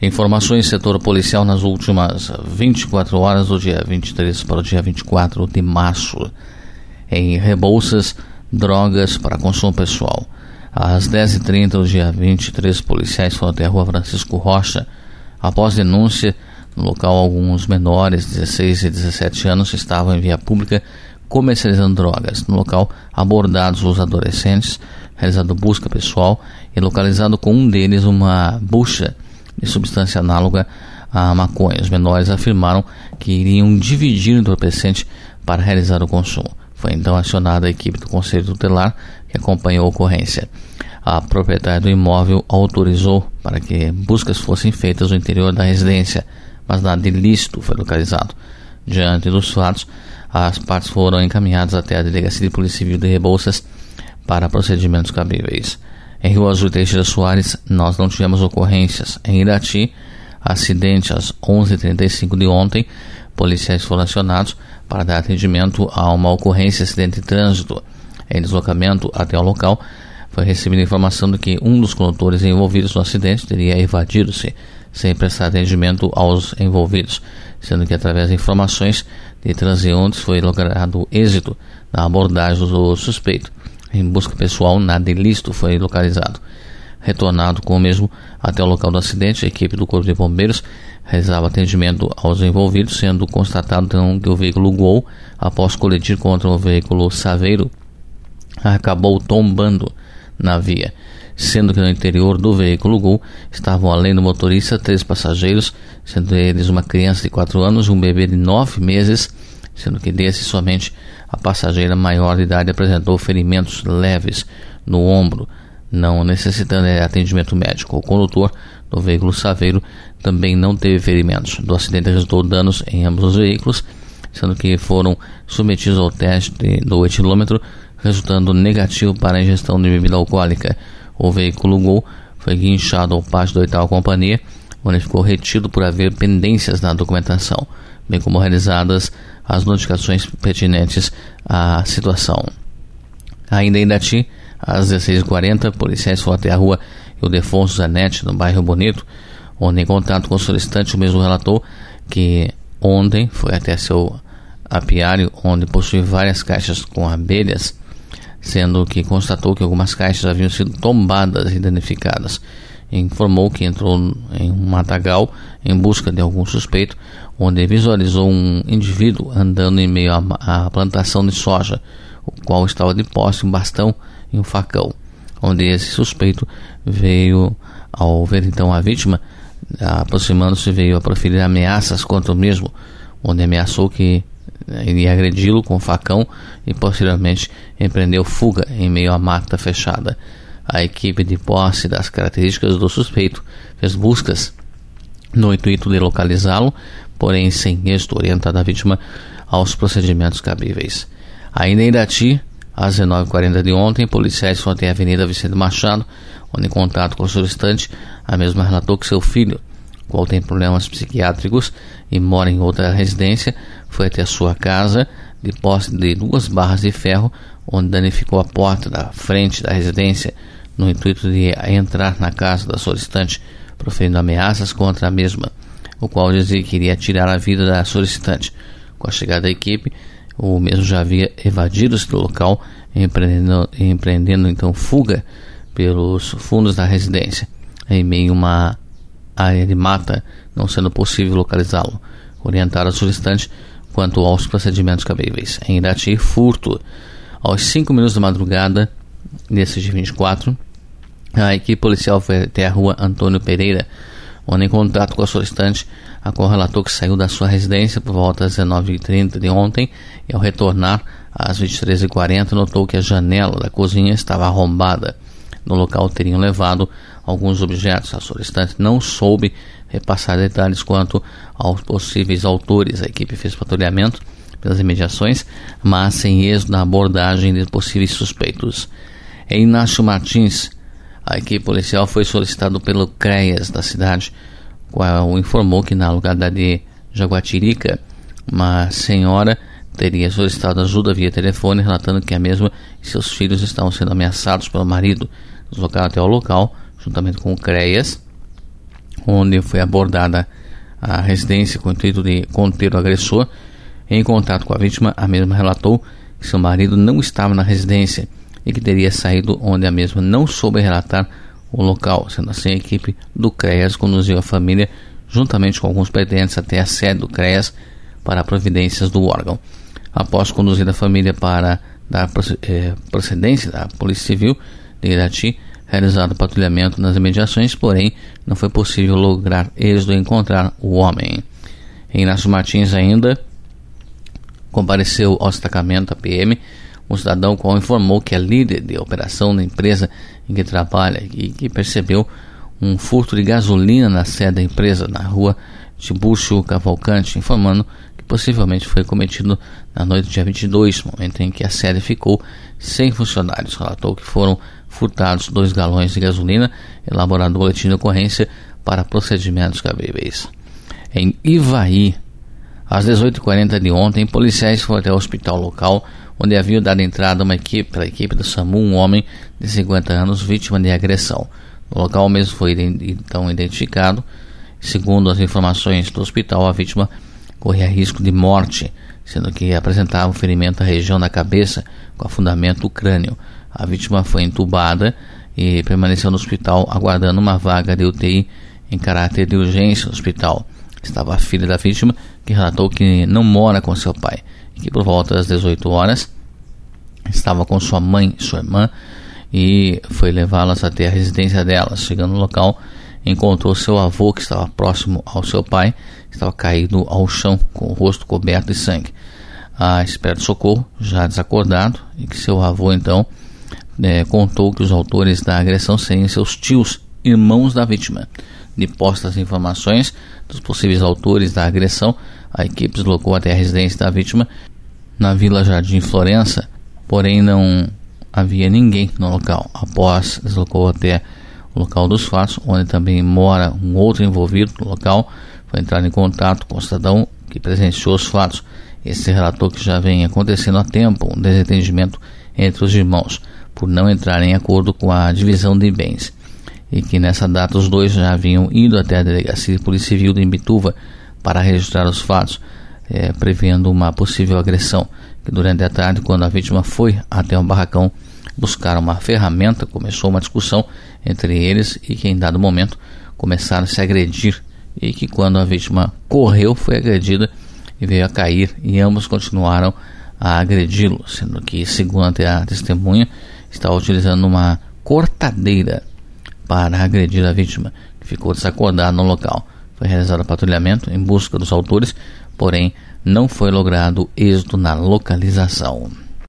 Informações setor policial nas últimas 24 horas do dia 23 para o dia 24 de março. Em Rebouças, drogas para consumo pessoal. Às 10h30 do dia 23, policiais foram até a rua Francisco Rocha. Após denúncia, no local alguns menores, 16 e 17 anos, estavam em via pública comercializando drogas. No local, abordados os adolescentes, realizando busca pessoal e localizado com um deles uma bucha de substância análoga à maconha. Os menores afirmaram que iriam dividir o entorpecente para realizar o consumo. Foi então acionada a equipe do Conselho Tutelar que acompanhou a ocorrência. A proprietária do imóvel autorizou para que buscas fossem feitas no interior da residência, mas nada ilícito foi localizado. Diante dos fatos, as partes foram encaminhadas até a Delegacia de Polícia Civil de Rebouças para procedimentos cabíveis. Em Rio Azul Teixeira Soares, nós não tivemos ocorrências. Em Irati, acidente às 11h35 de ontem, policiais foram acionados para dar atendimento a uma ocorrência de acidente de trânsito. Em deslocamento até o local, foi recebida informação de que um dos condutores envolvidos no acidente teria evadido-se sem prestar atendimento aos envolvidos, sendo que através de informações de transeuntes foi logrado êxito na abordagem do suspeito. Em busca pessoal, nada ilícito foi localizado. Retornado com o mesmo até o local do acidente, a equipe do Corpo de Bombeiros realizava atendimento aos envolvidos, sendo constatado então, que o veículo Gol, após colidir contra o veículo Saveiro, acabou tombando na via sendo que no interior do veículo Gol estavam além do motorista três passageiros, sendo eles uma criança de 4 anos e um bebê de 9 meses, sendo que desse somente a passageira maior de idade apresentou ferimentos leves no ombro, não necessitando de atendimento médico. O condutor do veículo Saveiro também não teve ferimentos. Do acidente resultou danos em ambos os veículos, sendo que foram submetidos ao teste do etilômetro, resultando negativo para a ingestão de bebida alcoólica. O veículo Gol foi guinchado ao pátio da oitava companhia, onde ficou retido por haver pendências na documentação, bem como realizadas as notificações pertinentes à situação. Ainda em Irati, às 16h40, policiais foram até a rua Ildefonso Zanetti, no bairro Bonito, onde, em contato com o solicitante, o mesmo relatou que ontem foi até seu apiário, onde possui várias caixas com abelhas sendo que constatou que algumas caixas haviam sido tombadas e danificadas. Informou que entrou em um matagal em busca de algum suspeito, onde visualizou um indivíduo andando em meio à plantação de soja, o qual estava de posse um bastão e um facão, onde esse suspeito veio, ao ver então a vítima, aproximando-se, veio a proferir ameaças contra o mesmo, onde ameaçou que iria agredi-lo com um facão e posteriormente empreendeu fuga em meio à mata fechada. A equipe de posse das características do suspeito fez buscas no intuito de localizá-lo, porém sem êxito, orientada a vítima aos procedimentos cabíveis. Ainda em Irati, às 19h40 de ontem, policiais foram até a Avenida Vicente Machado, onde em contato com o solicitante, a mesma relatou que seu filho qual tem problemas psiquiátricos e mora em outra residência, foi até sua casa de posse de duas barras de ferro, onde danificou a porta da frente da residência no intuito de entrar na casa da solicitante, proferindo ameaças contra a mesma, o qual dizia que iria tirar a vida da solicitante. Com a chegada da equipe, o mesmo já havia evadido-se do local, empreendendo, empreendendo então fuga pelos fundos da residência, em meio a uma área de mata, não sendo possível localizá-lo. Orientar a solicitante quanto aos procedimentos cabíveis. Em Irati, furto. Aos 5 minutos da madrugada desse dia 24, a equipe policial foi até a rua Antônio Pereira, onde, em contato com a solicitante, a qual relatou que saiu da sua residência por volta das 19h30 de ontem e, ao retornar às 23h40, notou que a janela da cozinha estava arrombada. No local teriam levado alguns objetos. A solicitante não soube repassar detalhes quanto aos possíveis autores. A equipe fez patrulhamento pelas imediações, mas sem êxito na abordagem de possíveis suspeitos. Inácio Martins, a equipe policial foi solicitada pelo CREAS da cidade, qual informou que na localidade de Jaguatirica, uma senhora teria solicitado ajuda via telefone, relatando que a mesma e seus filhos estavam sendo ameaçados pelo marido. Deslocaram até o local, juntamente com o CREAS, onde foi abordada a residência com o intuito de conter o agressor. Em contato com a vítima, a mesma relatou que seu marido não estava na residência e que teria saído onde a mesma não soube relatar o local. Sendo assim, a equipe do CREAS conduziu a família, juntamente com alguns pertences, até a sede do CREAS para providências do órgão. Após conduzir a família para dar eh, procedência da Polícia Civil de Irati, realizado patrulhamento nas imediações, porém não foi possível lograr êxito encontrar o homem. Inácio Martins ainda compareceu ao destacamento da PM, um cidadão qual informou que é líder de operação da empresa em que trabalha e que percebeu um furto de gasolina na sede da empresa na rua Tiburcio Cavalcante, informando que possivelmente foi cometido na noite do dia 22, momento em que a sede ficou sem funcionários. Relatou que foram furtados dois galões de gasolina, elaborado boletim de ocorrência para procedimentos cabíveis. Em Ivaí, às 18h40 de ontem, policiais foram até o hospital local, onde haviam dado entrada uma equipe, pela equipe do SAMU, um homem de 50 anos, vítima de agressão. No local mesmo foi então identificado. Segundo as informações do hospital, a vítima corria risco de morte, sendo que apresentava um ferimento à região da cabeça com afundamento do crânio. A vítima foi entubada e permaneceu no hospital aguardando uma vaga de UTI em caráter de urgência no hospital. Estava a filha da vítima, que relatou que não mora com seu pai que por volta das 18 horas estava com sua mãe e sua irmã e foi levá-las até a residência delas. Chegando no local, encontrou seu avô, que estava próximo ao seu pai, estava caído ao chão, com o rosto coberto de sangue. A espera de socorro, já desacordado, e que seu avô então é, contou que os autores da agressão seriam seus tios, irmãos da vítima. De postas informações dos possíveis autores da agressão, a equipe deslocou até a residência da vítima na Vila Jardim Florença, porém não havia ninguém no local. Após deslocou até o local dos fatos, onde também mora um outro envolvido no local, foi entrar em contato com o cidadão que presenciou os fatos. Esse relatou que já vem acontecendo há tempo um desentendimento entre os irmãos por não entrar em acordo com a divisão de bens, e que nessa data os dois já haviam ido até a delegacia de Polícia Civil de Imbituva para registrar os fatos, é, prevendo uma possível agressão, que durante a tarde, quando a vítima foi até o barracão buscar uma ferramenta, começou uma discussão entre eles e que em dado momento começaram a se agredir e que quando a vítima correu foi agredida e veio a cair e ambos continuaram a agredi-lo, sendo que, segundo a testemunha, estava utilizando uma cortadeira para agredir a vítima, que ficou desacordada no local. Foi realizado patrulhamento em busca dos autores, porém não foi logrado êxito na localização.